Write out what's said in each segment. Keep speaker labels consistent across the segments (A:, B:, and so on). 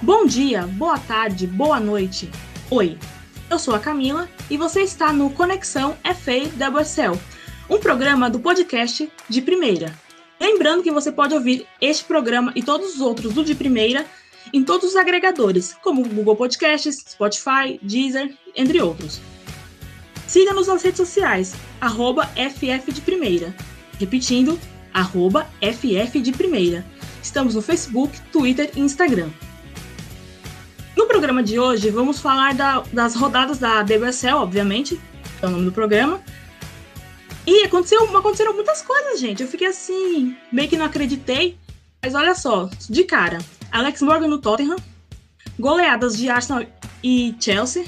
A: Bom dia, boa tarde, boa noite. Oi, eu sou a Camila e você está no Conexão FA WSL, um programa do podcast de primeira. Lembrando que você pode ouvir este programa e todos os outros do de primeira em todos os agregadores, como Google Podcasts, Spotify, Deezer, entre outros. Siga-nos nas redes sociais, arroba FF de Primeira. Repetindo, arroba FF de Primeira. Estamos no Facebook, Twitter e Instagram. No programa de hoje, vamos falar da- das rodadas da WSL, obviamente, é o nome do programa. E aconteceu, aconteceram muitas coisas, gente. Eu fiquei assim, meio que não acreditei. Mas olha só, de cara, Alex Morgan no Tottenham, goleadas de Arsenal e Chelsea,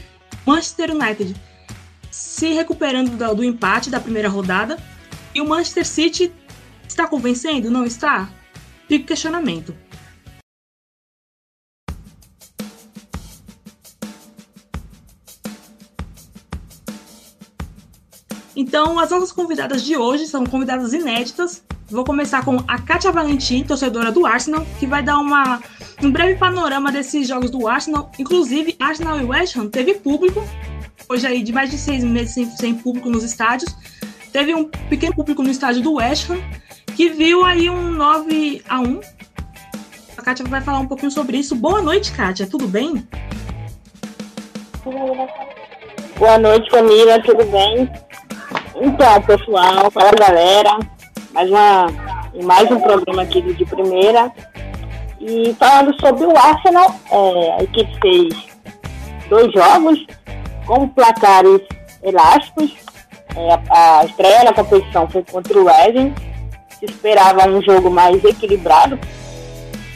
A: Manchester United se recuperando do, do empate da primeira rodada, e o Manchester City está convencendo? Não está? Fica questionamento. Então, as nossas convidadas de hoje são convidadas inéditas. Vou começar com a Kátia Valentim, torcedora do Arsenal, que vai dar uma, um breve panorama desses jogos do Arsenal. Inclusive, Arsenal e West Ham teve público, hoje aí de mais de seis meses sem, sem público nos estádios. Teve um pequeno público no estádio do West Ham, que viu aí um 9 a 1 A Kátia vai falar um pouquinho sobre isso. Boa noite, Kátia, tudo bem?
B: Boa noite, Camila, tudo bem? Então, pessoal, fala galera, mais, uma, mais um programa aqui de primeira. E falando sobre o Arsenal, é, a equipe fez dois jogos com placares elásticos. É, a, a estreia na competição foi contra o Reading. Se esperava um jogo mais equilibrado,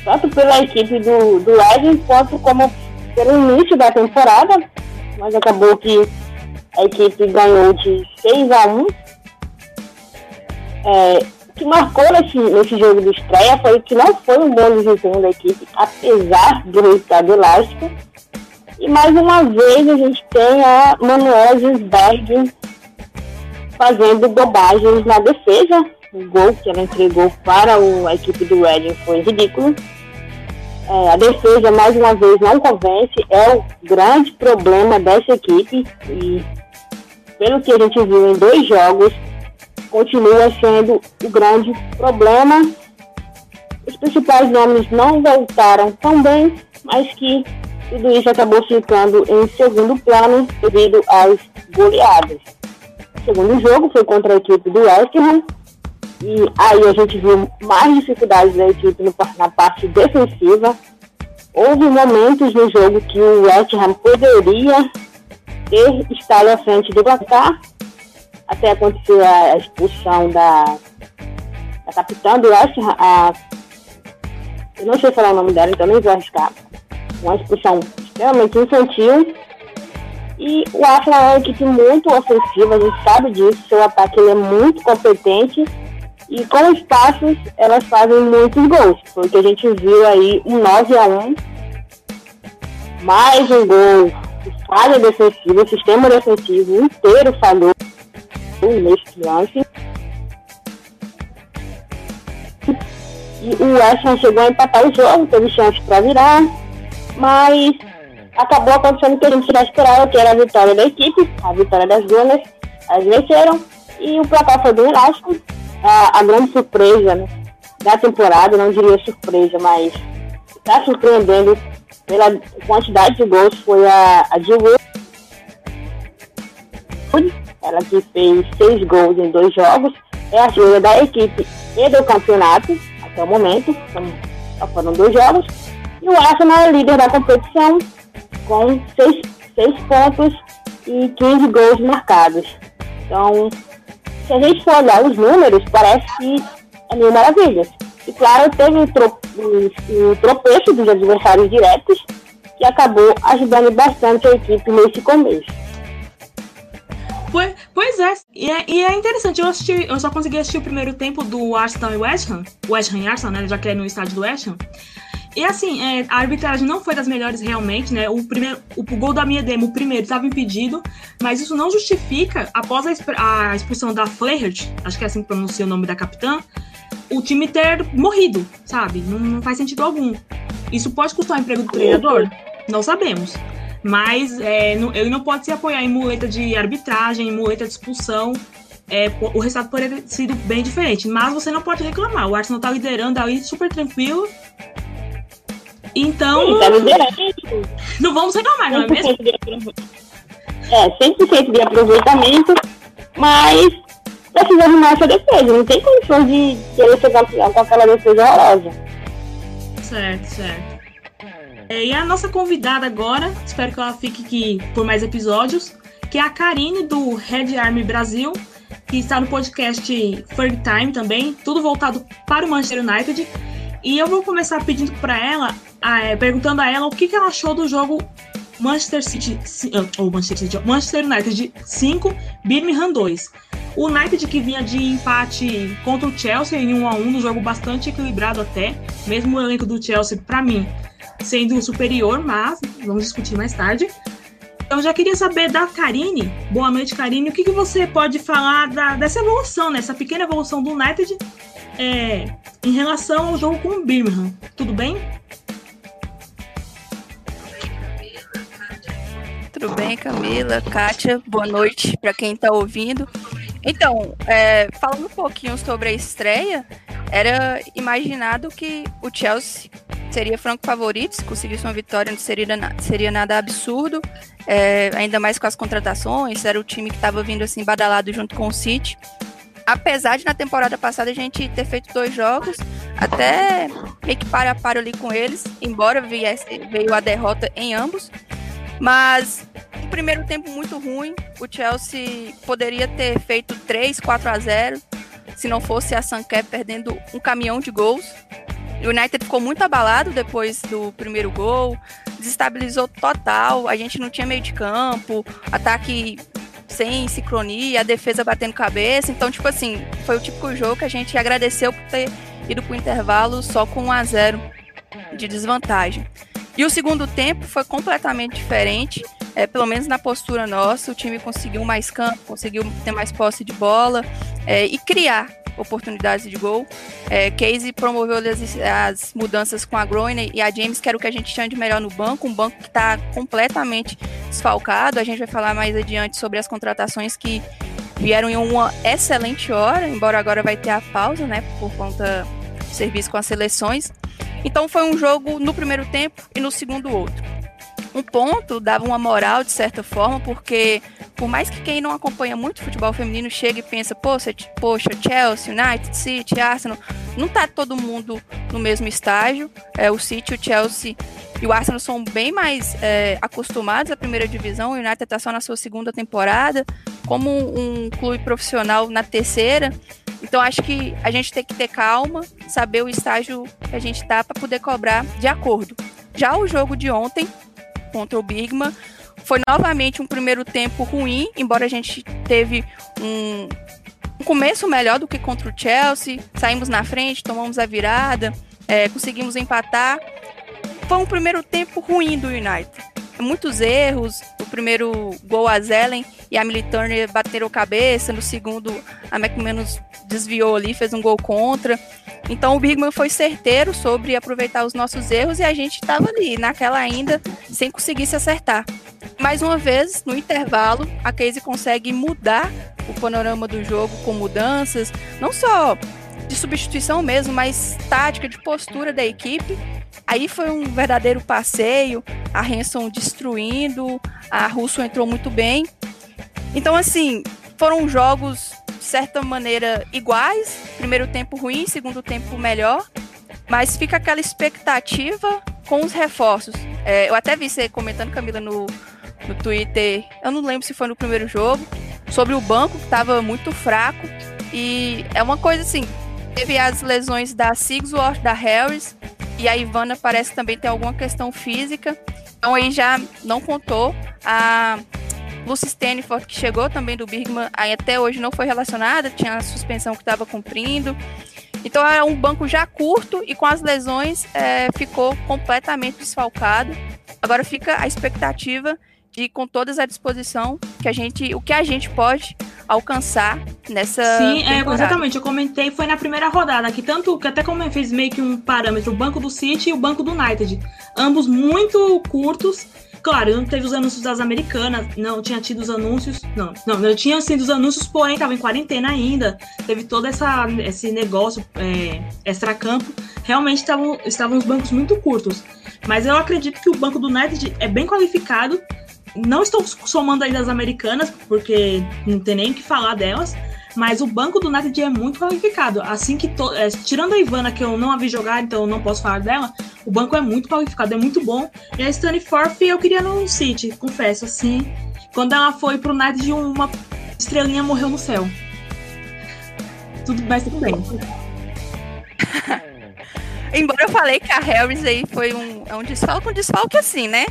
B: tanto pela equipe do, do Reading quanto como pelo início da temporada, mas acabou que a equipe ganhou de 6 a 1. É, o que marcou nesse, nesse jogo de estreia foi que não foi um bom desempenho da equipe, apesar do resultado elástico. E mais uma vez a gente tem a Manuela Gisberg fazendo bobagens na defesa. O gol que ela entregou para o, a equipe do Reading foi ridículo. É, a defesa, mais uma vez, não convence. É o grande problema dessa equipe. E, pelo que a gente viu em dois jogos, continua sendo o grande problema. Os principais nomes não voltaram tão bem, mas que tudo isso acabou ficando em segundo plano devido às goleadas. O segundo jogo foi contra a equipe do West Ham. E aí a gente viu mais dificuldades da equipe no, na parte defensiva. Houve momentos no jogo que o West Ham poderia ter estado à frente do placar, até acontecer a expulsão da, da capitã do West a, eu não sei falar o nome dela, então nem vou arriscar. Uma expulsão extremamente infantil. E o Arsenal é uma equipe muito ofensiva, a gente sabe disso, seu ataque ele é muito competente e com espaços, elas fazem muitos gols. Porque a gente viu aí um 9 a 1 mais um gol. Falha defensiva, o sistema defensivo inteiro falhou lance. E o West Ham chegou a empatar o jogo, teve chance para virar, mas acabou acontecendo o que a gente já esperava, que era a vitória da equipe, a vitória das Gunners. Elas venceram e o placar foi bem elástico a, a grande surpresa né, da temporada, não diria surpresa, mas está surpreendendo pela quantidade de gols foi a, a Wood, ela que fez seis gols em dois jogos, é a artilheira da equipe e do campeonato até o momento, só foram dois jogos, e o Arsenal é líder da competição com seis, seis pontos e 15 gols marcados. Então, se a gente for olhar os números, parece que é mil maravilhas. E claro, teve o, o tropeço dos adversários diretos, que acabou ajudando bastante a equipe nesse começo.
A: Pois, pois é. E, é, e é interessante, eu assisti, eu só consegui assistir o primeiro tempo do Arsenal e West Ham, West Ham e Arsenal, né? Já que é no estádio do West Ham. E assim, é, a arbitragem não foi das melhores realmente, né? O primeiro, o, o gol da minha demo, o primeiro, estava impedido, mas isso não justifica, após a, a expulsão da Flaherty, acho que é assim que pronuncia o nome da capitã, o time ter morrido, sabe? Não, não faz sentido algum. Isso pode custar o emprego do treinador? Não sabemos. Mas é, não, ele não pode se apoiar em muleta de arbitragem, em muleta de expulsão. É, o resultado poderia ter sido bem diferente. Mas você não pode reclamar. O Arsenal tá liderando ali super tranquilo. Então.
B: Sim, tá liderando.
A: Não vamos reclamar, não é mesmo?
B: De é, 100% de aproveitamento, mas precisa arrumar essa defesa. Não tem condições de querer ser campeão com aquela defesa horrorosa.
A: Certo, certo. É, e a nossa convidada agora, espero que ela fique aqui por mais episódios, que é a Karine do Red Army Brasil, que está no podcast Third Time também, tudo voltado para o Manchester United. E eu vou começar pedindo para ela, é, perguntando a ela o que, que ela achou do jogo Manchester City, ou Manchester City, Manchester United 5, Birmingham 2. O United que vinha de empate contra o Chelsea em 1 a 1 no jogo bastante equilibrado até, mesmo o elenco do Chelsea para mim sendo superior, mas vamos discutir mais tarde. Então já queria saber da Karine, boa noite Karine, o que, que você pode falar da, dessa evolução, né? essa pequena evolução do United é, em relação ao jogo com o Birmingham. Tudo bem?
C: Tudo bem, Camila, Kátia, boa noite para quem está ouvindo. Então, é, falando um pouquinho sobre a estreia, era imaginado que o Chelsea seria franco favorito, se conseguisse uma vitória não seria, seria nada absurdo, é, ainda mais com as contratações, era o time que estava vindo assim badalado junto com o City. Apesar de na temporada passada a gente ter feito dois jogos, até meio que para a para ali com eles, embora viesse, veio a derrota em ambos, mas um primeiro tempo muito ruim. O Chelsea poderia ter feito 3, 4 a 0 se não fosse a Sanké perdendo um caminhão de gols. O United ficou muito abalado depois do primeiro gol, desestabilizou total. A gente não tinha meio de campo, ataque sem sincronia, a defesa batendo cabeça. Então, tipo assim, foi o típico jogo que a gente agradeceu por ter ido para o intervalo só com 1 a 0 de desvantagem. E o segundo tempo foi completamente diferente, é, pelo menos na postura nossa. O time conseguiu mais campo, conseguiu ter mais posse de bola é, e criar oportunidades de gol. É, Casey promoveu as, as, mudanças com a Groene e a James, que era o que a gente tinha de melhor no banco, um banco que está completamente desfalcado. A gente vai falar mais adiante sobre as contratações que vieram em uma excelente hora, embora agora vai ter a pausa, né, por conta serviço com as seleções. Então foi um jogo no primeiro tempo e no segundo outro. Um ponto dava uma moral de certa forma, porque por mais que quem não acompanha muito futebol feminino chegue e pensa, poxa, poxa, Chelsea, United, City, Arsenal, não tá todo mundo no mesmo estágio. É, o City, o Chelsea e o Arsenal são bem mais é, acostumados à primeira divisão. O United está só na sua segunda temporada, como um clube profissional na terceira. Então acho que a gente tem que ter calma, saber o estágio que a gente está para poder cobrar de acordo. Já o jogo de ontem contra o Bigman foi novamente um primeiro tempo ruim, embora a gente teve um, um começo melhor do que contra o Chelsea. Saímos na frente, tomamos a virada, é, conseguimos empatar. Foi um primeiro tempo ruim do United. Muitos erros. O primeiro gol a Zelen e a Millie Turner bateram cabeça. No segundo, a McManus desviou ali, fez um gol contra. Então o Bigman foi certeiro sobre aproveitar os nossos erros e a gente estava ali, naquela ainda, sem conseguir se acertar. Mais uma vez, no intervalo, a Casey consegue mudar o panorama do jogo com mudanças, não só de substituição mesmo, mas tática, de postura da equipe. Aí foi um verdadeiro passeio, a Hanson destruindo, a Russo entrou muito bem. Então, assim, foram jogos de certa maneira iguais. Primeiro tempo ruim, segundo tempo melhor. Mas fica aquela expectativa com os reforços. É, eu até vi você comentando, Camila, no, no Twitter, eu não lembro se foi no primeiro jogo, sobre o banco que estava muito fraco. E é uma coisa assim, teve as lesões da Sigsworth, da Harris, e a Ivana parece também ter alguma questão física. Então aí já não contou. A Lucy Stanford, que chegou também do Birgman, aí até hoje não foi relacionada, tinha a suspensão que estava cumprindo. Então é um banco já curto e com as lesões é, ficou completamente desfalcado. Agora fica a expectativa de com todas à disposição que a gente, o que a gente pode alcançar nessa.
A: Sim, é, exatamente. Eu comentei, foi na primeira rodada, que tanto que até como eu fiz meio que um parâmetro, o banco do City e o banco do United. Ambos muito curtos. Claro, não teve os anúncios das americanas, não tinha tido os anúncios. Não, não, não tinha sido os anúncios, porém estava em quarentena ainda. Teve todo essa, esse negócio é, extra-campo. Realmente estavam, estavam os bancos muito curtos. Mas eu acredito que o banco do United é bem qualificado não estou somando ainda as americanas, porque não tem nem o que falar delas. Mas o banco do United é muito qualificado. Assim que. To... É, tirando a Ivana, que eu não a vi jogar, então não posso falar dela, o banco é muito qualificado, é muito bom. E a Stanley eu queria no City, confesso, assim. Quando ela foi pro United, uma estrelinha morreu no céu. Tudo bem, tudo bem.
C: Embora eu falei que a Harris aí foi um, é um desfalque, um desfalque assim, né?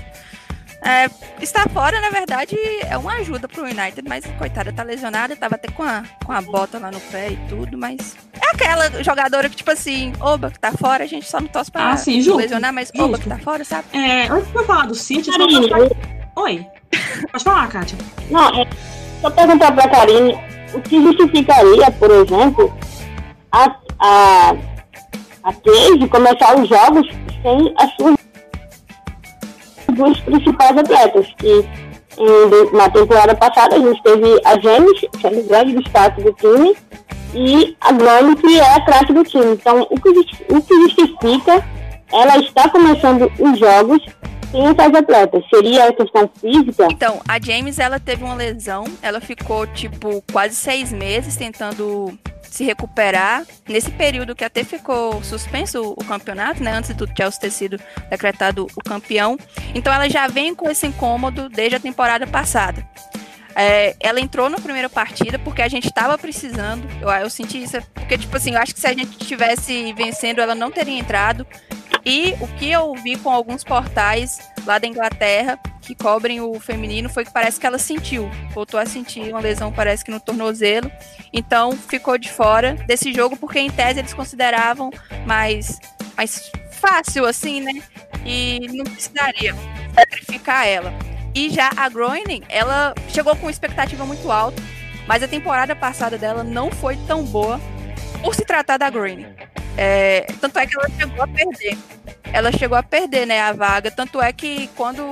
C: É, está fora, na verdade, é uma ajuda pro United, mas coitada, tá lesionada, tava até com a, com a bota lá no pé e tudo, mas é aquela jogadora que, tipo assim, oba, que tá fora, a gente só não torce pra
A: ah, sim, justo,
C: lesionar, mas
A: justo.
C: oba, que tá fora, sabe?
A: É, antes de eu falar do City, só Oi, pode falar, Kátia.
B: Não, é só perguntar pra Karine, o que justificaria, por exemplo, a, a, a Cage começar os jogos sem as suas dos principais atletas, que em, na temporada passada a gente teve a James, sendo grande destaque do time, e a Grande, que é a craque do time. Então, o que, o que justifica ela está começando os jogos sem essas atletas? Seria a questão física?
C: Então, a James, ela teve uma lesão, ela ficou, tipo, quase seis meses tentando se recuperar. Nesse período que até ficou suspenso o campeonato, né, antes do Chelsea ter sido decretado o campeão. Então ela já vem com esse incômodo desde a temporada passada. É, ela entrou na primeira partida porque a gente estava precisando. Eu, eu senti isso. Porque, tipo assim, eu acho que se a gente tivesse vencendo, ela não teria entrado. E o que eu vi com alguns portais lá da Inglaterra que cobrem o feminino foi que parece que ela sentiu, voltou a sentir uma lesão, parece que no tornozelo. Então ficou de fora desse jogo porque em tese eles consideravam mais mais fácil assim, né? E não precisaria sacrificar ela. E já a Groening, ela chegou com expectativa muito alta, mas a temporada passada dela não foi tão boa por se tratar da Groening. É, tanto é que ela chegou a perder. Ela chegou a perder, né, a vaga. Tanto é que quando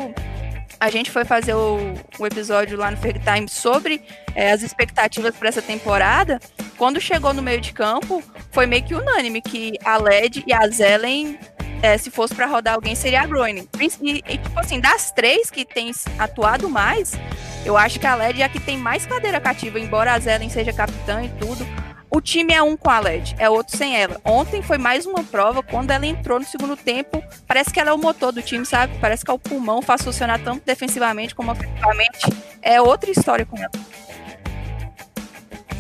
C: a gente foi fazer o, o episódio lá no Fake Time sobre é, as expectativas para essa temporada, quando chegou no meio de campo, foi meio que unânime que a LED e a Zelen, é, se fosse para rodar alguém, seria a Groening. E, e, tipo assim, das três que tem atuado mais, eu acho que a LED é a que tem mais cadeira cativa, embora a Zelen seja capitã e tudo o time é um com a LED, é outro sem ela. Ontem foi mais uma prova, quando ela entrou no segundo tempo, parece que ela é o motor do time, sabe? Parece que é o pulmão, faz funcionar tanto defensivamente como ofensivamente. É outra história com ela.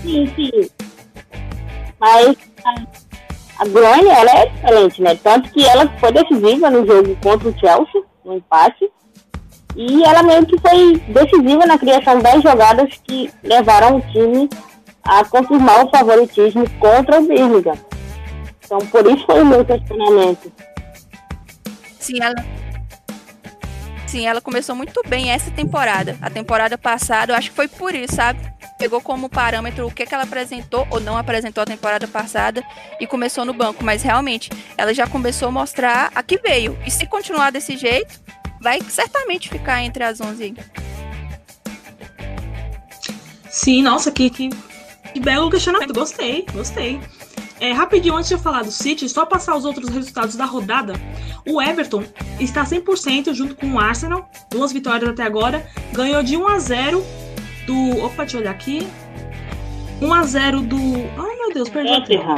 B: Sim, sim. Mas a, a ela é excelente, né? Tanto que ela foi decisiva no jogo contra o Chelsea, no empate. E ela meio que foi decisiva na criação das jogadas que levaram o time a confirmar o favoritismo contra o Birmingham. Então, por isso foi o meu questionamento.
C: Sim, ela, sim, ela começou muito bem essa temporada. A temporada passada, eu acho que foi por isso, sabe? Pegou como parâmetro o que, que ela apresentou ou não apresentou a temporada passada e começou no banco. Mas realmente, ela já começou a mostrar a que veio. E se continuar desse jeito, vai certamente ficar entre as 11
A: Sim, nossa, que, que que belo questionamento. Gostei, gostei. É, rapidinho, antes de eu falar do City, só passar os outros resultados da rodada. O Everton está 100% junto com o Arsenal, duas vitórias até agora. Ganhou de 1 a 0 do. Opa, deixa eu olhar aqui. 1 a 0 do. Ai meu Deus, perdi.
B: Tottenham.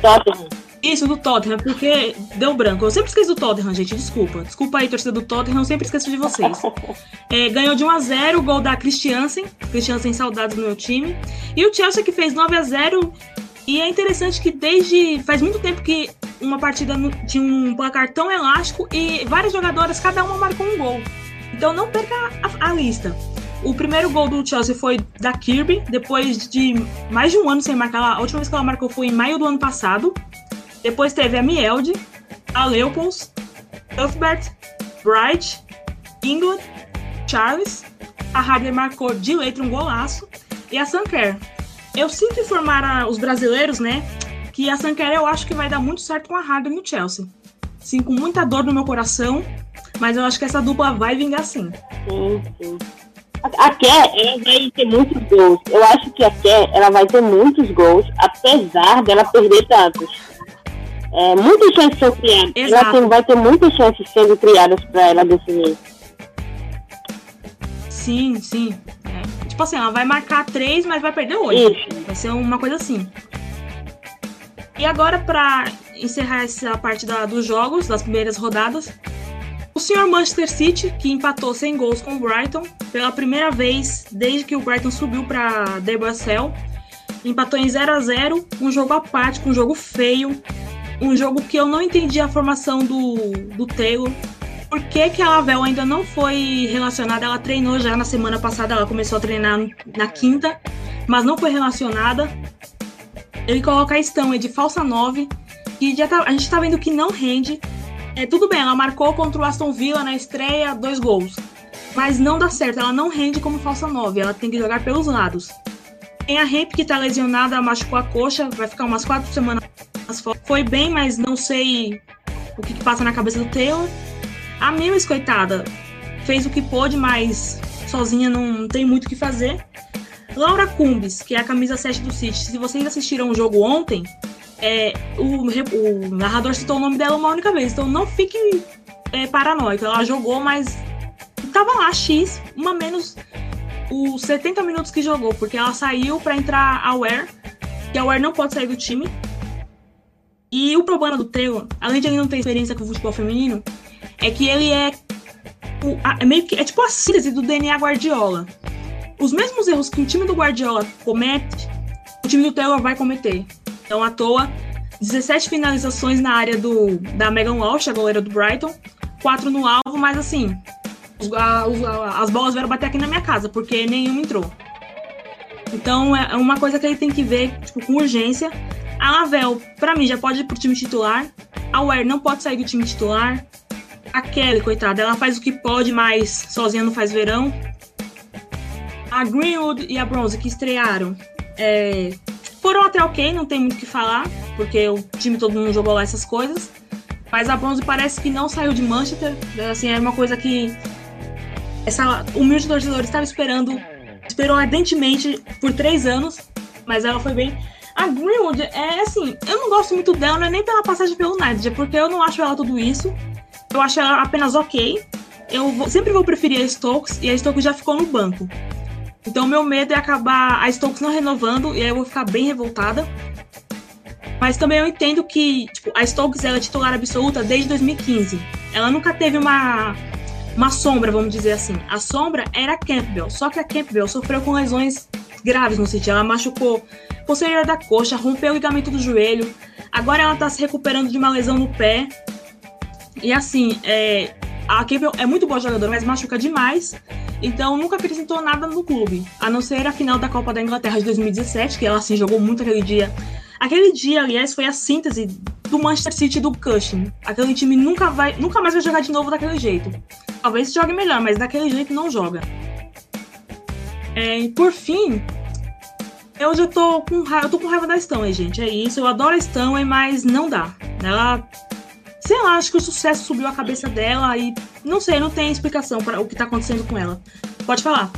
B: Tottenham.
A: Isso, do Tottenham, porque deu branco. Eu sempre esqueço do Tottenham, gente. Desculpa. Desculpa aí, torcida do Tottenham, eu sempre esqueço de vocês. É, ganhou de 1x0 o gol da Christiansen. Christiansen saudades do meu time. E o Chelsea que fez 9x0. E é interessante que desde. faz muito tempo que uma partida tinha um placar tão elástico e várias jogadoras, cada uma marcou um gol. Então não perca a, a lista. O primeiro gol do Chelsea foi da Kirby, depois de mais de um ano sem marcar. A última vez que ela marcou foi em maio do ano passado. Depois teve a Mielde, a Leopolds, Cuthbert, Bright, England, Charles. A Harder marcou de letra um golaço. E a Sanker. Eu sinto informar a, os brasileiros, né? Que a Sanker eu acho que vai dar muito certo com a Harder no Chelsea. Sim, com muita dor no meu coração. Mas eu acho que essa dupla vai vingar sim.
B: Sim, sim. A Ké, ela vai ter muitos gols. Eu acho que a Ké, ela vai ter muitos gols, apesar dela perder tantos. É, muitas chances são criadas. Ela tem, vai ter muitas chances sendo criadas para ela definir.
A: Sim, sim. É. Tipo assim, ela vai marcar três, mas vai perder oito. Vai ser uma coisa assim. E agora, para encerrar essa parte da, dos jogos, das primeiras rodadas, o senhor Manchester City, que empatou sem gols com o Brighton pela primeira vez desde que o Brighton subiu para WSL, empatou em 0 a 0 um jogo apático, um jogo feio, um jogo que eu não entendi a formação do, do Taylor. Por que, que a Lavelle ainda não foi relacionada? Ela treinou já na semana passada, ela começou a treinar na quinta, mas não foi relacionada. Ele coloca a Stanley de falsa 9, e já tá, a gente tá vendo que não rende. É, tudo bem, ela marcou contra o Aston Villa na estreia dois gols. Mas não dá certo, ela não rende como falsa 9, ela tem que jogar pelos lados. Tem a Ramp que tá lesionada, machucou a coxa, vai ficar umas quatro semanas fora. Foi bem, mas não sei o que, que passa na cabeça do Taylor. A Mills, coitada, fez o que pôde, mas sozinha não tem muito o que fazer. Laura Cumbis, que é a camisa 7 do City. Se vocês assistiram o jogo ontem, é, o, o, narrador citou o nome dela uma única vez, então não fiquem é. Ela jogou, mas tava lá, X, uma menos os 70 minutos que jogou, porque ela saiu para entrar a Ware, que a Ware não pode sair do time. E o problema do Taylor, além de ele não ter experiência com o futebol feminino, é que ele é, o, a, é meio que é tipo a síntese do DNA Guardiola. Os mesmos erros que o time do Guardiola comete, o time do Taylor vai cometer. Então, à toa, 17 finalizações na área do, da Megan Walsh, a goleira do Brighton, 4 no alvo, mas assim, os, a, os, a, as bolas vieram bater aqui na minha casa, porque nenhuma entrou. Então, é uma coisa que ele tem que ver tipo, com urgência. A Lavelle, para mim, já pode ir pro time titular. A Ware não pode sair do time titular. A Kelly, coitada, ela faz o que pode, mas sozinha não faz verão. A Greenwood e a Bronze, que estrearam, é, foram até ok, não tem muito o que falar, porque o time todo mundo jogou lá essas coisas. Mas a Bronze parece que não saiu de Manchester. Assim, é uma coisa que essa humilde torcedor estava esperando, esperou ardentemente por três anos, mas ela foi bem. A Greenwood é assim, eu não gosto muito dela, não é nem pela passagem pelo United, é porque eu não acho ela tudo isso. Eu acho ela apenas ok. Eu vou, sempre vou preferir a Stokes e a Stokes já ficou no banco. Então, meu medo é acabar a Stokes não renovando e aí eu vou ficar bem revoltada. Mas também eu entendo que tipo, a Stokes ela é titular absoluta desde 2015. Ela nunca teve uma, uma sombra, vamos dizer assim. A sombra era a Campbell, só que a Campbell sofreu com lesões graves no sítio. Ela machucou posterior da coxa, rompeu o ligamento do joelho. Agora ela tá se recuperando de uma lesão no pé. E assim, é, a Campbell é muito boa jogadora, mas machuca demais. Então nunca acrescentou nada no clube, a não ser a final da Copa da Inglaterra de 2017, que ela assim jogou muito aquele dia. Aquele dia, aliás, foi a síntese do Manchester City do Cushing. Aquele time nunca vai, nunca mais vai jogar de novo daquele jeito. Talvez jogue melhor, mas daquele jeito não joga. É, e por fim, eu já tô com raiva, eu tô com raiva da Stanley, gente. É isso, eu adoro a Stanley, mas não dá. Ela sei lá, acho que o sucesso subiu a cabeça dela e não sei, não tem explicação para o que tá acontecendo com ela. Pode falar.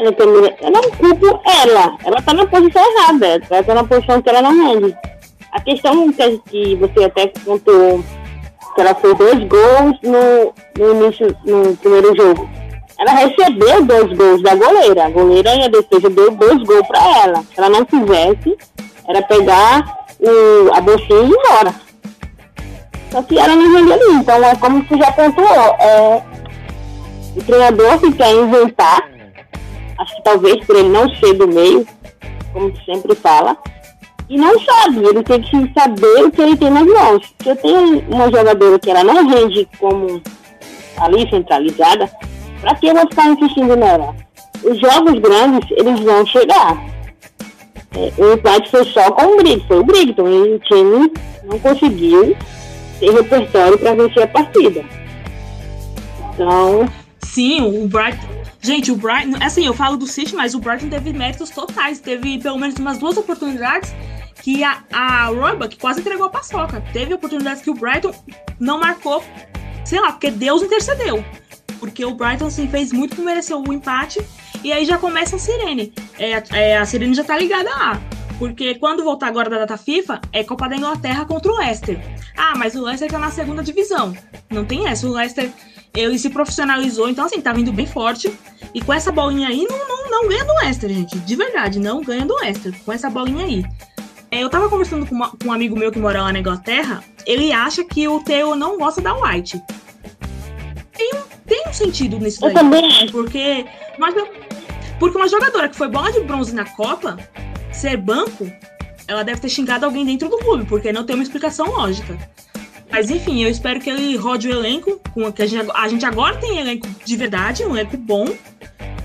B: Eu, não culpo ela. Ela tá na posição errada. Ela tá na posição que ela não rende. A questão que, que você até contou que ela fez dois gols no, no início, no primeiro jogo. Ela recebeu dois gols da goleira. A goleira e a defesa deu dois gols para ela. Se ela não fizesse, era pegar o, a bolsinha e ir embora. Só que ela não rende ali. Então é como você já pontuou. É, o treinador que quer inventar, acho que talvez por ele não ser do meio, como sempre fala, e não sabe, ele tem que saber o que ele tem nas mãos. Se eu tenho uma jogadora que ela não rende como ali centralizada, pra que eu vou ficar insistindo nela? os jogos grandes, eles vão chegar. É, o empate foi só com o Brigton, foi o Brigton, e o time não conseguiu ter repertório para vencer a partida. Então.
A: Sim, o Brighton. Gente, o Brighton. Assim, eu falo do City, mas o Brighton teve méritos totais. Teve pelo menos umas duas oportunidades que a, a Roebuck quase entregou a paçoca. Teve oportunidades que o Brighton não marcou, sei lá, porque Deus intercedeu. Porque o Brighton assim, fez muito por merecer o empate. E aí já começa a sirene. É, é, a sirene já tá ligada lá. Porque quando voltar agora da data FIFA, é Copa da Inglaterra contra o Leicester. Ah, mas o Leicester tá na segunda divisão. Não tem essa. O Leicester ele se profissionalizou, então assim, tá vindo bem forte. E com essa bolinha aí, não, não, não ganha do Leicester, gente. De verdade, não ganha do Leicester. Com essa bolinha aí. É, eu tava conversando com, uma, com, um amigo meu que mora lá na Inglaterra. Ele acha que o Theo não gosta da White. Sentido nisso daí.
B: Eu também.
A: Porque uma, porque uma jogadora que foi bola de bronze na Copa, ser banco, ela deve ter xingado alguém dentro do clube, porque não tem uma explicação lógica. Mas enfim, eu espero que ele rode o elenco, com que a gente, a gente agora tem elenco de verdade, um elenco bom.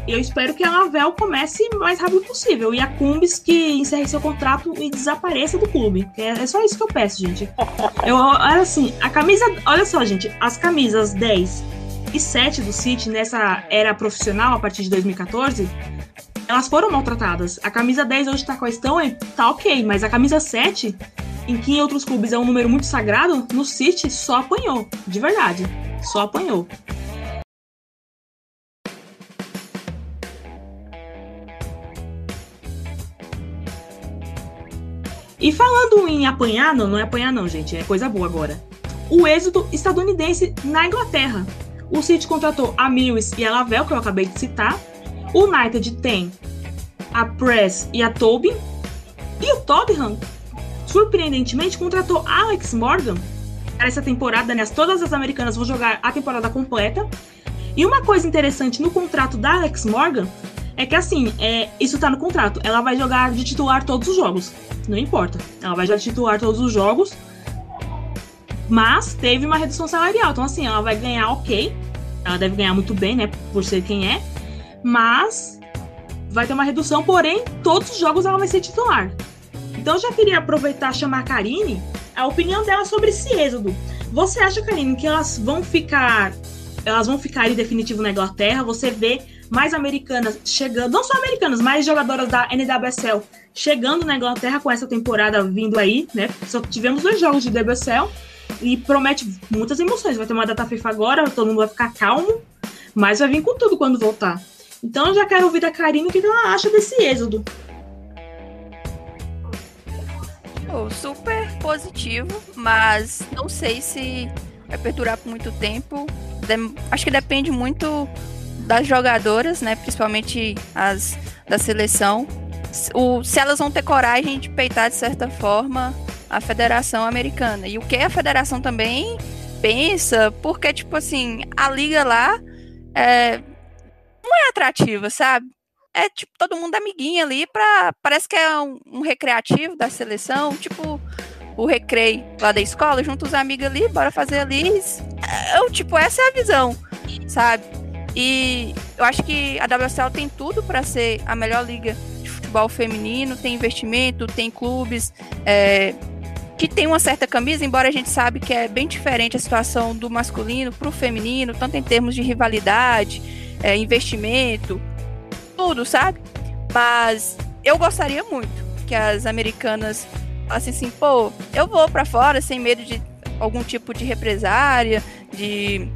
A: E eu espero que a Lavel comece o mais rápido possível. E a Cumbis que encerre seu contrato e desapareça do clube. É, é só isso que eu peço, gente. Eu, olha assim, a camisa. Olha só, gente, as camisas 10 e 7 do City nessa era profissional, a partir de 2014, elas foram maltratadas. A camisa 10 hoje tá com a Estão, tá ok, mas a camisa 7 em que em outros clubes é um número muito sagrado, no City só apanhou, de verdade, só apanhou. E falando em apanhar, não, não é apanhar não, gente, é coisa boa agora. O êxodo estadunidense na Inglaterra. O City contratou a Mills e a Lavelle, que eu acabei de citar. O United tem a Press e a Tobin. E o Tottenham surpreendentemente, contratou Alex Morgan para essa temporada, né? Todas as americanas vão jogar a temporada completa. E uma coisa interessante no contrato da Alex Morgan é que, assim, é, isso tá no contrato. Ela vai jogar de titular todos os jogos. Não importa. Ela vai jogar titular todos os jogos. Mas teve uma redução salarial. Então, assim, ela vai ganhar ok. Ela deve ganhar muito bem, né? Por ser quem é. Mas vai ter uma redução, porém, todos os jogos ela vai ser titular. Então eu já queria aproveitar e chamar a Karine, a opinião dela sobre esse êxodo. Você acha, Karine, que elas vão ficar. Elas vão ficar em definitivo na Inglaterra? Você vê mais americanas chegando, não só americanas, mais jogadoras da NWSL chegando na Inglaterra com essa temporada vindo aí, né? Só tivemos dois jogos de WSL e promete muitas emoções. Vai ter uma data FIFA agora, todo mundo vai ficar calmo, mas vai vir com tudo quando voltar. Então eu já quero ouvir da Karine o que ela acha desse êxodo.
C: Oh, super positivo, mas não sei se vai perdurar por muito tempo. Acho que depende muito das jogadoras, né? Principalmente as da seleção. O, se elas vão ter coragem de peitar de certa forma a Federação Americana. E o que a Federação também pensa, porque, tipo assim, a liga lá é, não é atrativa, sabe? é tipo todo mundo amiguinho ali para parece que é um, um, recreativo da seleção, tipo o recreio lá da escola, junto os amigos ali, bora fazer ali. É, tipo, essa é a visão, sabe? E eu acho que a WSL tem tudo para ser a melhor liga de futebol feminino, tem investimento, tem clubes é, que tem uma certa camisa, embora a gente sabe que é bem diferente a situação do masculino para o feminino, tanto em termos de rivalidade, é, investimento, tudo, sabe? Mas eu gostaria muito que as americanas falassem assim, pô, eu vou para fora sem medo de algum tipo de represária, de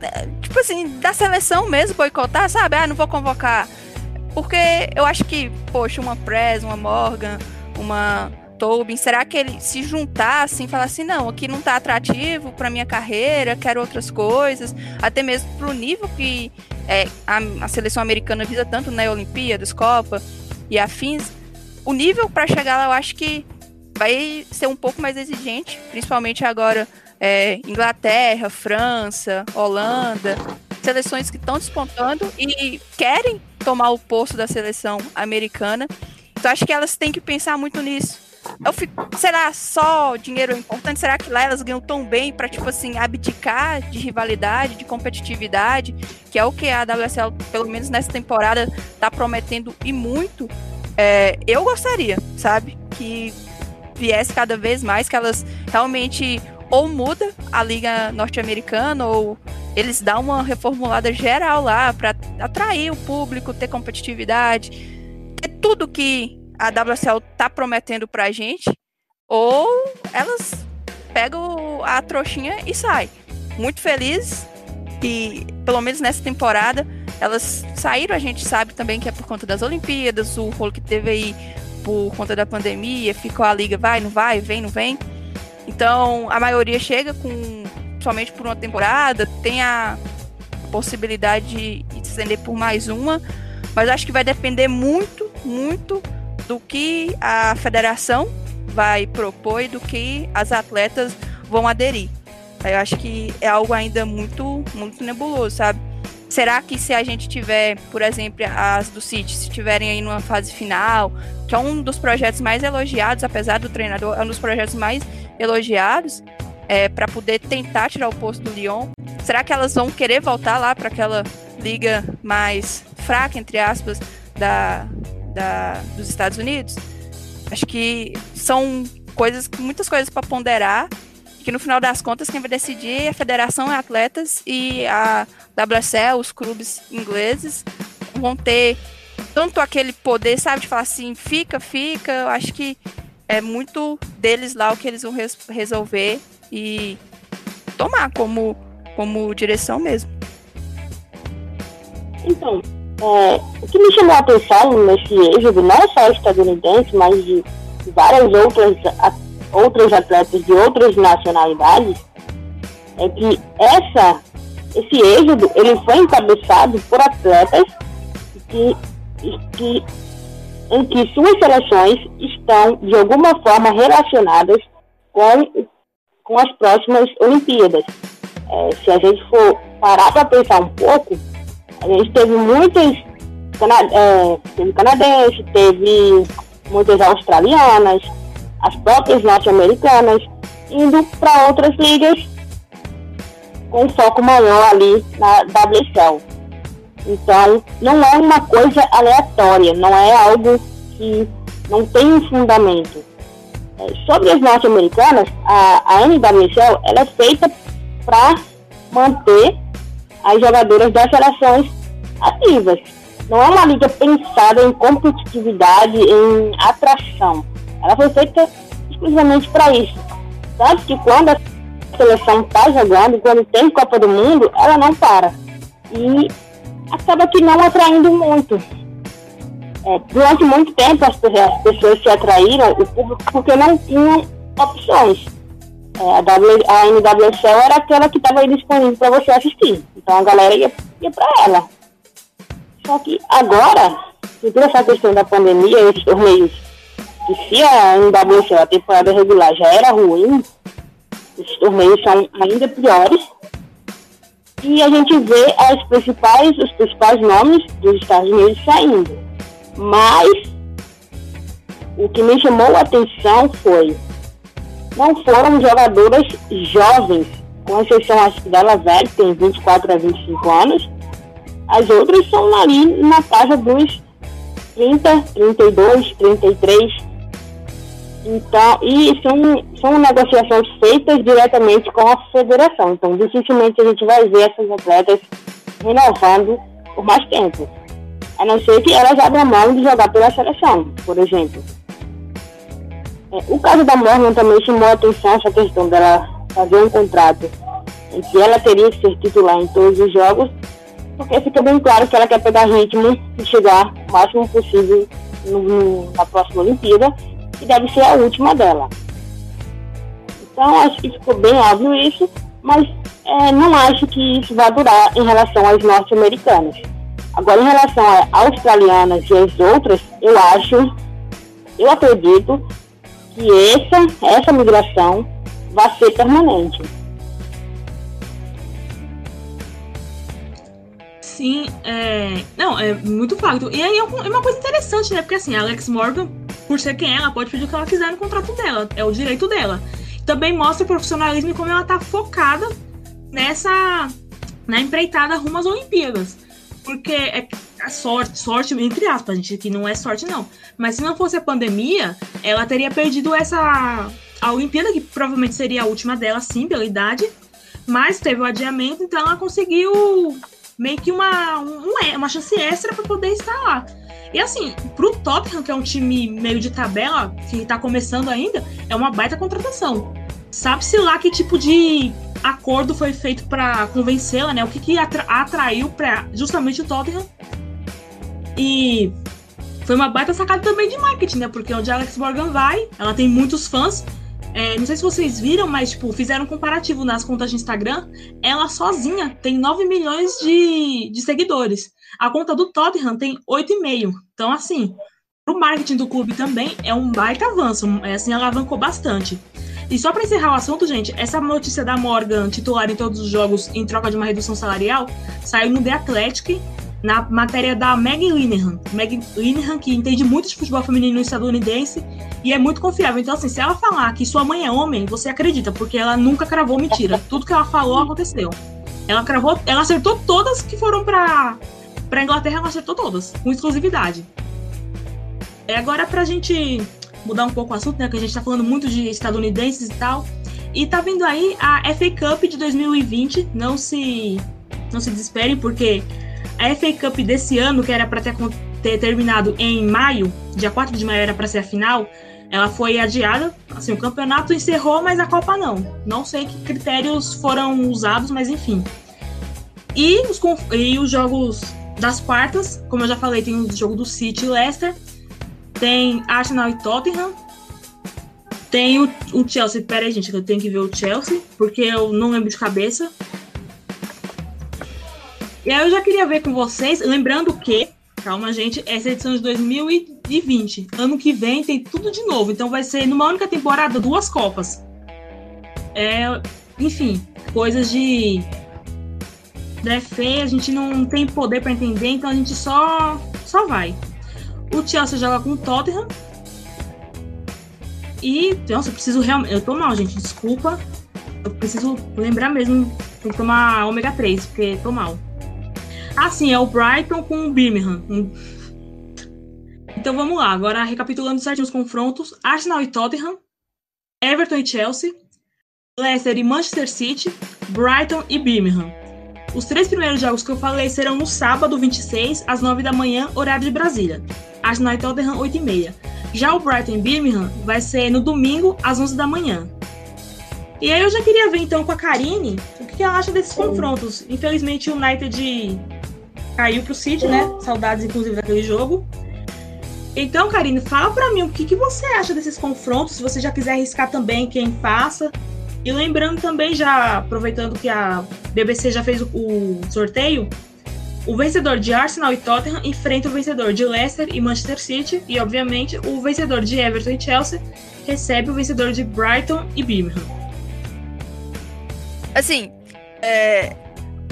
C: é, tipo assim, da seleção mesmo boicotar, sabe? Ah, não vou convocar. Porque eu acho que, poxa, uma Press, uma Morgan, uma Tobin, será que ele se juntar assim, falar assim, não, aqui não tá atrativo para minha carreira, quero outras coisas, até mesmo pro nível que é, a, a, seleção americana visa tanto na Olimpíadas, Copa e afins, o nível para chegar lá eu acho que vai ser um pouco mais exigente, principalmente agora é, Inglaterra, França, Holanda, seleções que estão despontando e querem tomar o posto da seleção americana. Então acho que elas têm que pensar muito nisso eu fico, será só dinheiro é importante? Será que lá elas ganham tão bem para tipo assim, abdicar de rivalidade, de competitividade, que é o que a WSL, pelo menos nessa temporada, tá prometendo e muito? É, eu gostaria, sabe? Que viesse cada vez mais, que elas realmente ou muda a liga norte-americana ou eles dão uma reformulada geral lá para atrair o público, ter competitividade, ter tudo que a WSL tá prometendo pra gente, ou elas pegam a trouxinha e saem. Muito feliz e pelo menos nessa temporada elas saíram, a gente sabe também que é por conta das Olimpíadas, o rolo que teve aí por conta da pandemia, ficou a liga vai, não vai, vem, não vem. Então, a maioria chega com somente por uma temporada, tem a possibilidade de estender por mais uma, mas acho que vai depender muito, muito do que a federação vai propor e do que as atletas vão aderir. Eu acho que é algo ainda muito, muito nebuloso, sabe? Será que se a gente tiver, por exemplo, as do City, se estiverem aí numa fase final, que é um dos projetos mais elogiados, apesar do treinador, é um dos projetos mais elogiados, é, para poder tentar tirar o posto do Lyon. Será que elas vão querer voltar lá para aquela liga mais fraca, entre aspas, da, da, dos Estados Unidos? Acho que são coisas, muitas coisas para ponderar, que no final das contas quem vai decidir é a Federação é Atletas e a WSL, os clubes ingleses, vão ter tanto aquele poder, sabe, de falar assim, fica, fica, eu acho que é muito deles lá o que eles vão res resolver e tomar como, como direção mesmo.
B: Então, é, o que me chamou a atenção nesse êxodo, não só estadunidense, mas de várias outras, a, outras atletas de outras nacionalidades, é que essa, esse êxodo ele foi encabeçado por atletas que, que, em que suas seleções estão de alguma forma relacionadas com com as próximas Olimpíadas. É, se a gente for parar para pensar um pouco, a gente teve muitas é, teve canadense, teve muitas australianas, as próprias norte-americanas, indo para outras ligas com foco maior ali na WSL. Então, não é uma coisa aleatória, não é algo que não tem um fundamento sobre as norte-americanas, a, a NWSL ela é feita para manter as jogadoras das seleções ativas. Não é uma liga pensada em competitividade, em atração. Ela foi feita exclusivamente para isso. Tanto que quando a seleção está jogando, quando tem Copa do Mundo, ela não para. E acaba que não atraindo muito. É, durante muito tempo as, as, pessoas se atraíram, o público, porque não tinham opções. É, a, w, a NWSL era aquela que estava disponível para você assistir. Então a galera ia, ia para ela. Só que agora, com essa questão da pandemia, esses torneios, que se a NWSL, a temporada regular, já era ruim, esses torneios são ainda piores. E a gente vê as principais, os principais nomes dos Estados Unidos saindo. Mas o que me chamou a atenção foi não foram jogadoras jovens, com exceção acho que dela velha, que tem 24 a 25 anos. As outras são ali na casa dos 30, 32, 33. Então, e são, são negociações feitas diretamente com a federação. Então, dificilmente a gente vai ver essas atletas renovando por mais tempo. A não ser que elas abram mão de jogar pela seleção, por exemplo. O caso da Morgan também chamou a atenção essa questão dela fazer um contrato em que ela teria que ser titular em todos os jogos, porque fica bem claro que ela quer pegar ritmo e chegar o máximo possível no, no, na próxima Olimpíada, que deve ser a última dela. Então acho que ficou bem óbvio isso, mas é, não acho que isso vai durar em relação às norte-americanas. Agora, em relação a australianas e as outras, eu acho, eu acredito que essa, essa migração vai ser permanente.
A: Sim, é... não, é muito facto. E aí é uma coisa interessante, né? Porque assim, a Alex Morgan, por ser quem ela pode pedir o que ela quiser no contrato dela, é o direito dela. Também mostra o profissionalismo e como ela tá focada nessa na empreitada rumo às Olimpíadas. Porque é a sorte, sorte entre aspas, gente, que não é sorte não. Mas se não fosse a pandemia, ela teria perdido essa a Olimpíada, que provavelmente seria a última dela, sim, pela idade. Mas teve o adiamento, então ela conseguiu meio que uma, um, uma chance extra para poder estar lá. E assim, pro Tottenham, que é um time meio de tabela, que tá começando ainda, é uma baita contratação. Sabe-se lá que tipo de acordo foi feito para convencê-la, né? O que, que atra atraiu para justamente o Tottenham. E foi uma baita sacada também de marketing, né? Porque onde a Alex Morgan vai, ela tem muitos fãs. É, não sei se vocês viram, mas tipo, fizeram um comparativo nas contas de Instagram. Ela sozinha tem 9 milhões de, de seguidores. A conta do Tottenham tem 8,5. Então, assim, pro marketing do clube também é um baita avanço. É, assim, alavancou bastante. E só para encerrar o assunto, gente, essa notícia da Morgan, titular em todos os jogos em troca de uma redução salarial, saiu no The Athletic, na matéria da Meg Linehan. Meg Linehan, que entende muito de futebol feminino estadunidense e é muito confiável. Então, assim, se ela falar que sua mãe é homem, você acredita, porque ela nunca cravou mentira. Tudo que ela falou aconteceu. Ela cravou, ela acertou todas que foram para para Inglaterra, ela acertou todas, com exclusividade. É agora pra gente mudar um pouco o assunto, né? Que a gente tá falando muito de estadunidenses e tal. E tá vindo aí a FA Cup de 2020. Não se não se desesperem, porque a FA Cup desse ano, que era para ter, ter terminado em maio, dia 4 de maio era para ser a final, ela foi adiada. Assim, o campeonato encerrou, mas a Copa não. Não sei que critérios foram usados, mas enfim. E os, e os jogos das quartas, como eu já falei, tem o jogo do City e Leicester. Tem Arsenal e Tottenham. Tem o, o Chelsea. Pera aí, gente, eu tenho que ver o Chelsea, porque eu não lembro de cabeça. E aí eu já queria ver com vocês, lembrando que, calma, gente, essa edição de 2020. Ano que vem tem tudo de novo. Então vai ser numa única temporada duas Copas. É, enfim, coisas de da FA, a gente não tem poder para entender, então a gente só só vai. O Chelsea joga com o Tottenham. E, nossa, eu preciso realmente. Eu tô mal, gente, desculpa. Eu preciso lembrar mesmo. Tem que tomar ômega 3, porque tô mal. Ah, sim, é o Brighton com o Birmingham. Então vamos lá. Agora, recapitulando certinho os confrontos: Arsenal e Tottenham, Everton e Chelsea, Leicester e Manchester City, Brighton e Birmingham. Os três primeiros jogos que eu falei serão no sábado 26, às 9 da manhã, horário de Brasília. Arsenal e Tottenham, 8 e meia. Já o Brighton e Birmingham vai ser no domingo, às 11 da manhã. E aí eu já queria ver então com a Karine o que ela acha desses confrontos. Infelizmente o United caiu pro City, né? Saudades inclusive daquele jogo. Então, Karine, fala para mim o que, que você acha desses confrontos, se você já quiser arriscar também quem faça. E lembrando também, já aproveitando que a BBC já fez o, o sorteio, o vencedor de Arsenal e Tottenham enfrenta o vencedor de Leicester e Manchester City, e obviamente o vencedor de Everton e Chelsea recebe o vencedor de Brighton e Birmingham.
C: Assim, é,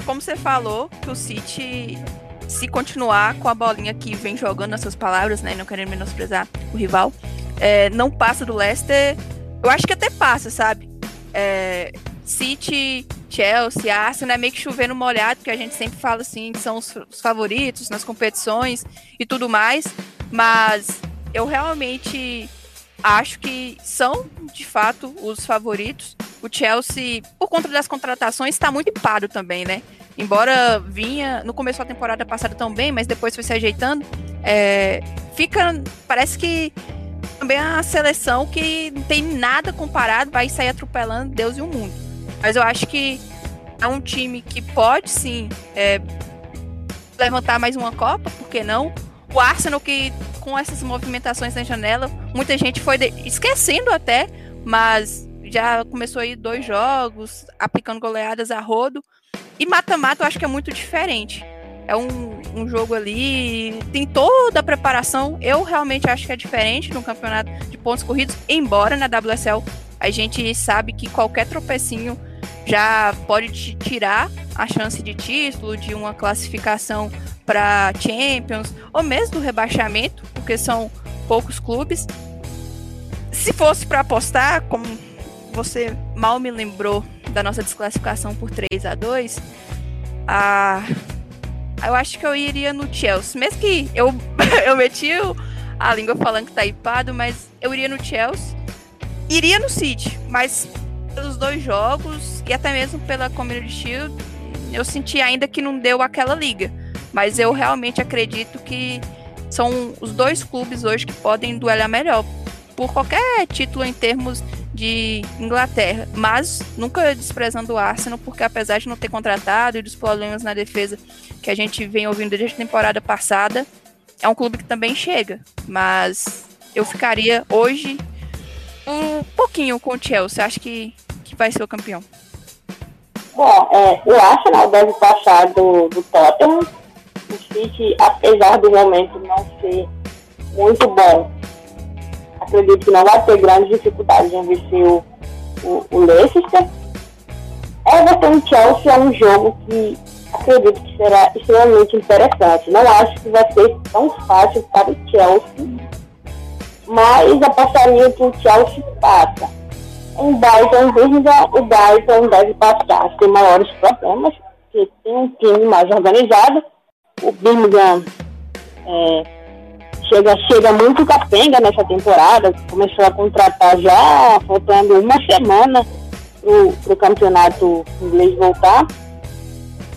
C: como você falou, que o City, se continuar com a bolinha que vem jogando nas suas palavras, né, não querendo menosprezar o rival, é, não passa do Leicester. Eu acho que até passa, sabe? é, City, Chelsea, Arsenal é meio que chovendo molhado, porque a gente sempre fala assim que são os, os favoritos nas competições e tudo mais, mas eu realmente acho que são de fato os favoritos. O Chelsea, por conta das contratações, está muito paro também, né? Embora vinha no começo da temporada passada tão bem, mas depois foi se ajeitando, é, fica parece que também é uma seleção que não tem nada comparado, vai sair atropelando Deus e o mundo. Mas eu acho que é um time que pode sim é, levantar mais uma Copa, por que não? O Arsenal que com essas movimentações na janela, muita gente foi de... esquecendo até, mas já começou aí dois jogos, aplicando goleadas a rodo. E mata-mata eu acho que é muito diferente é um, um jogo ali, tem toda a preparação. Eu realmente acho que é diferente no campeonato de pontos corridos, embora na WSL a gente sabe que qualquer tropecinho já pode te tirar a chance de título, de uma classificação para Champions, ou mesmo do rebaixamento, porque são poucos clubes. Se fosse para apostar, como você mal me lembrou da nossa desclassificação por 3 a 2 a... eu acho que eu iria no Chelsea. Mesmo que eu, eu meti a língua falando que tá hipado, mas eu iria no Chelsea. Iria no City, mas pelos dois jogos e até mesmo pela Community Shield, eu senti ainda que não deu aquela liga. Mas eu realmente acredito que são os dois clubes hoje que podem duelar melhor por qualquer título em termos de Inglaterra, mas nunca desprezando o Arsenal, porque apesar de não ter contratado e dos problemas na defesa que a gente vem ouvindo desde a temporada passada, é um clube que também chega. Mas eu ficaria hoje um pouquinho com o Chelsea. Acho que, que vai ser o campeão.
B: Bom, é, o Arsenal deve passar do, do Tottenham. O City, apesar do momento não ser muito bom, acredito que não vai ter grandes dificuldades em vencer o, o, o Leicester. Everton Chelsea é um jogo que acredito que será extremamente interessante. Não acho que vai ser tão fácil para o Chelsea, mas apostaria que o Chelsea passa. Em Brighton, Birmingham, o Brighton deve passar sem maiores problemas, porque tem um time mais organizado. O Birmingham é, chega, chega muito capenga nessa temporada, começou a contratar já faltando uma semana para o campeonato inglês voltar.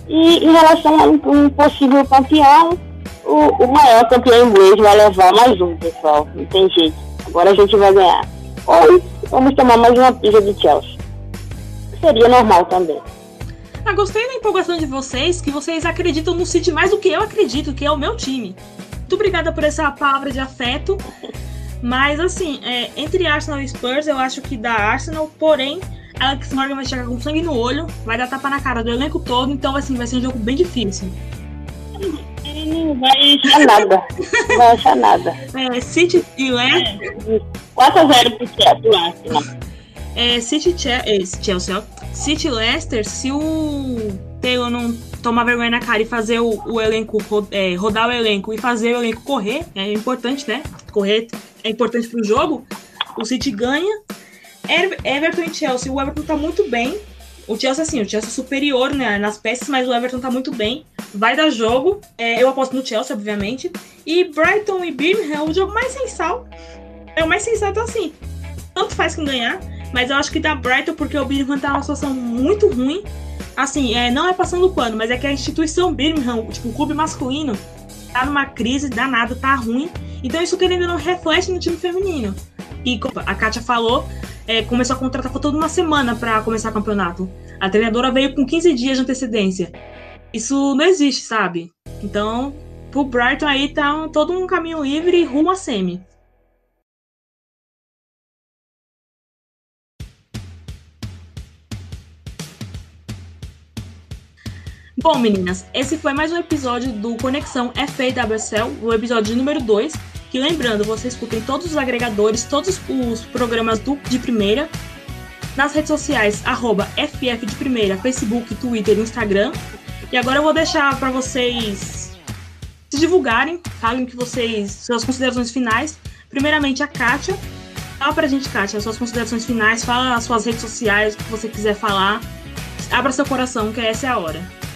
B: E em relação a um possível campeão, o, o maior campeão inglês vai levar mais um, pessoal. Não tem jeito. Agora a gente vai ganhar. Ou vamos tomar mais uma pizza de Chelsea. Seria normal também.
A: Ah, gostei da empolgação de vocês, que vocês acreditam no City mais do que eu acredito, que é o meu time. Muito obrigada por essa palavra de afeto. Mas, assim, é, entre Arsenal e Spurs, eu acho que dá Arsenal, porém, Alex Morgan vai chegar com sangue no olho, vai dar tapa na cara do elenco todo, então, assim, vai ser um jogo bem difícil.
B: Ele não vai achar nada. Não vai achar nada.
A: É, City e Leicester.
B: É, 4x0 pro Chelsea.
A: É, City é, Chelsea, ó. City Leicester, se o Taylor não tomar vergonha na cara e fazer o, o elenco, é, rodar o elenco e fazer o elenco correr, é importante, né? Correr é importante pro jogo. O City ganha. Everton e Chelsea. O Everton tá muito bem. O Chelsea, assim, o Chelsea é superior né, nas peças, mas o Everton tá muito bem. Vai dar jogo. É, eu aposto no Chelsea, obviamente. E Brighton e Birmingham, o jogo mais sensato. É o mais sensato assim. Tanto faz quem ganhar. Mas eu acho que dá Brighton porque o Birmingham tá numa situação muito ruim assim, é, não é passando pano, mas é que a instituição Birmingham, tipo, o clube masculino, tá numa crise danada, tá ruim. Então isso querendo não reflete no time feminino. E como a Kátia falou, é, começou a contratar toda uma semana para começar o campeonato. A treinadora veio com 15 dias de antecedência. Isso não existe, sabe? Então, pro Brighton aí tá todo um caminho livre rumo a semi. Bom, meninas, esse foi mais um episódio do Conexão FAWSL, o episódio número 2. Que lembrando, você escuta em todos os agregadores, todos os programas do De Primeira, nas redes sociais, arroba FF de Primeira, Facebook, Twitter Instagram. E agora eu vou deixar para vocês se divulgarem, falem que vocês, suas considerações finais. Primeiramente, a Kátia. Fala pra gente, Kátia, suas considerações finais, fala as suas redes sociais, o que você quiser falar. Abra seu coração, que essa é a hora.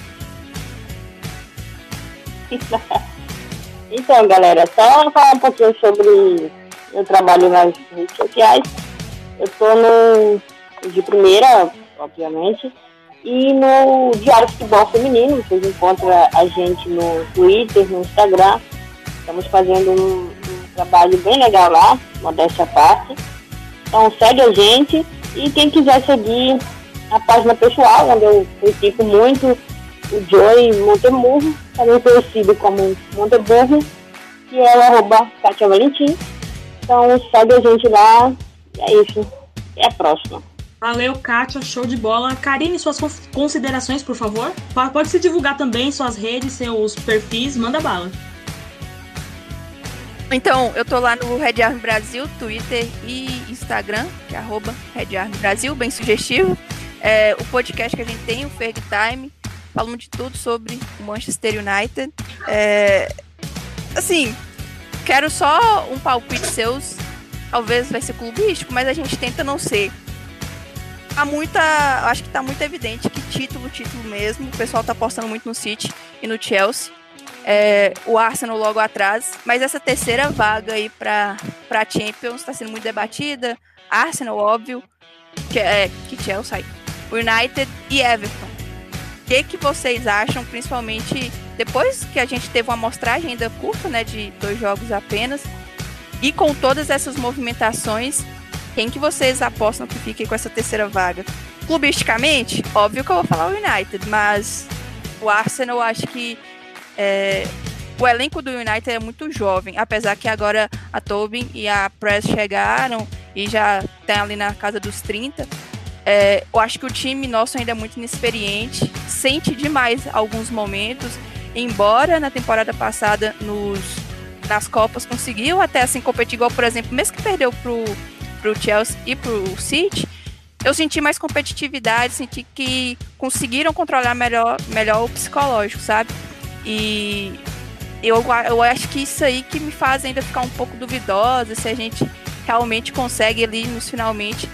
B: então, galera, só falar um pouquinho sobre meu trabalho nas redes sociais. Eu estou no de primeira, obviamente, e no Diário Futebol Feminino. Vocês encontram a gente no Twitter, no Instagram. Estamos fazendo um, um trabalho bem legal lá, modéstia parte. Então segue a gente e quem quiser seguir a página pessoal, onde eu critico muito o Joey Montemurro, também conhecido como Monteburro, que é o arroba Katia Valentim. Então segue a gente lá e é isso. Até a próxima.
A: Valeu, Kátia, show de bola. Karine, suas considerações, por favor. Pode se divulgar também suas redes, seus perfis, manda bala.
C: Então, eu tô lá no Red Army Brasil, Twitter e Instagram, que é arroba Red Army Brasil, bem sugestivo. É, o podcast que a gente tem, o Ferg Time, falamos de tudo sobre o Manchester United. É, assim, quero só um palpite seus. Talvez vai ser clubístico, mas a gente tenta não ser. Tá muita. Acho que tá muito evidente que título, título mesmo. O pessoal tá apostando muito no City e no Chelsea. É, o Arsenal logo atrás. Mas essa terceira vaga aí pra Champions está sendo muito debatida. Arsenal, óbvio. Que, é, que Chelsea. United e Everton. Que, que vocês acham, principalmente depois que a gente teve uma amostragem ainda curta, né, de dois jogos apenas, e com todas essas movimentações, quem que vocês apostam que fique com essa terceira vaga? Clubisticamente, óbvio que eu vou falar o United, mas o Arsenal acho que é, o elenco do United é muito jovem, apesar que agora a Tobin e a Press chegaram e já tem ali na casa dos 30. É, eu acho que o time nosso ainda é muito inexperiente, sente demais alguns momentos embora na temporada passada nos, nas Copas conseguiu até assim competir igual, por exemplo, mesmo que perdeu pro, pro Chelsea e pro City, eu senti mais competitividade, senti que conseguiram controlar melhor, melhor o psicológico, sabe? E eu, eu acho que isso aí que me faz ainda ficar um pouco duvidosa se a gente realmente consegue ali nos finalmente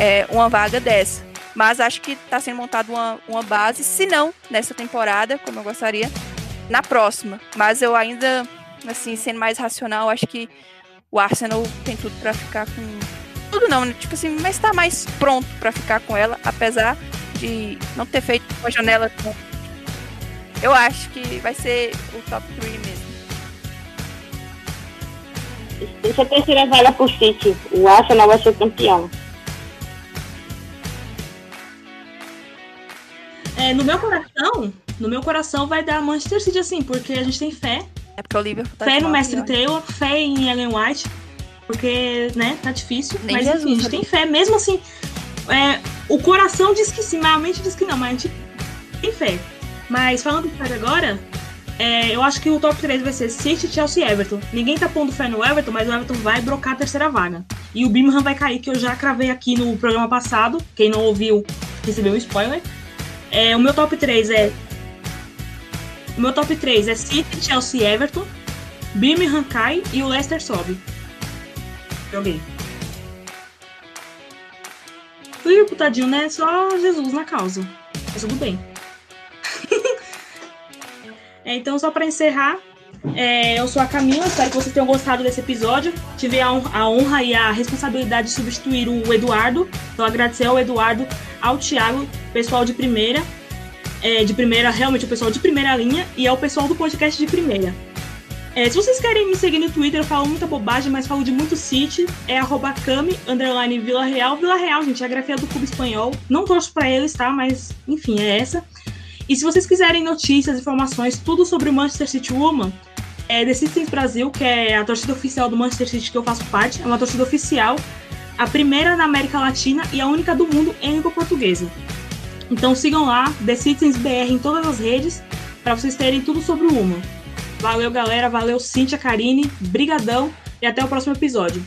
C: é, uma vaga dessa. Mas acho que está sendo montada uma, uma base, se não nessa temporada, como eu gostaria, na próxima. Mas eu ainda, assim, sendo mais racional, acho que o Arsenal tem tudo para ficar com. Tudo não, né? Tipo assim, mas tá mais pronto para ficar com ela, apesar de não ter feito uma janela tão. Eu acho que vai ser o top 3 mesmo.
B: Deixa a terceira vaga pro City. O Arsenal vai ser campeão.
A: É, no meu coração, no meu coração vai dar Manchester City assim, porque a gente tem fé.
C: É porque o Liverpool tá
A: Fé no Mestre Taylor, fé em Ellen White, porque, né, tá difícil. Nem mas Jesus, enfim, a gente tem fé. Mesmo assim, é, o coração diz que sim, mas a mente diz que não, mas a gente tem fé. Mas falando sério agora, é, eu acho que o top 3 vai ser City, Chelsea e Everton. Ninguém tá pondo fé no Everton, mas o Everton vai brocar a terceira vaga. E o Birmingham vai cair, que eu já cravei aqui no programa passado. Quem não ouviu, recebeu um spoiler. É, o meu top 3 é o meu top 3 é City, Chelsea Everton, Birmingham cai e o Leicester sobe. Joguei. Liverpool, tadinho, né? Só Jesus na causa. Mas tudo bem. é, então, só para encerrar, é, eu sou a Camila, espero que vocês tenham gostado desse episódio. Tive a honra, e a responsabilidade de substituir o Eduardo. Então, agradecer ao Eduardo, ao Thiago, pessoal de primeira é, de primeira, realmente o pessoal de primeira linha, e é o pessoal do podcast de primeira. É, se vocês querem me seguir no Twitter, eu falo muita bobagem, mas falo de muito City. É arroba underline Vila Real. Vila Real, gente, é a grafia do clube espanhol. Não torço pra eles, tá? Mas, enfim, é essa. E se vocês quiserem notícias, informações, tudo sobre o Manchester City Woman, é The Citizens Brasil, que é a torcida oficial do Manchester City que eu faço parte. É uma torcida oficial, a primeira na América Latina e a única do mundo em língua portuguesa. Então sigam lá, The Citizens BR em todas as redes, para vocês terem tudo sobre o Uma. Valeu, galera. Valeu, Cíntia, Karine. Brigadão. E até o próximo episódio.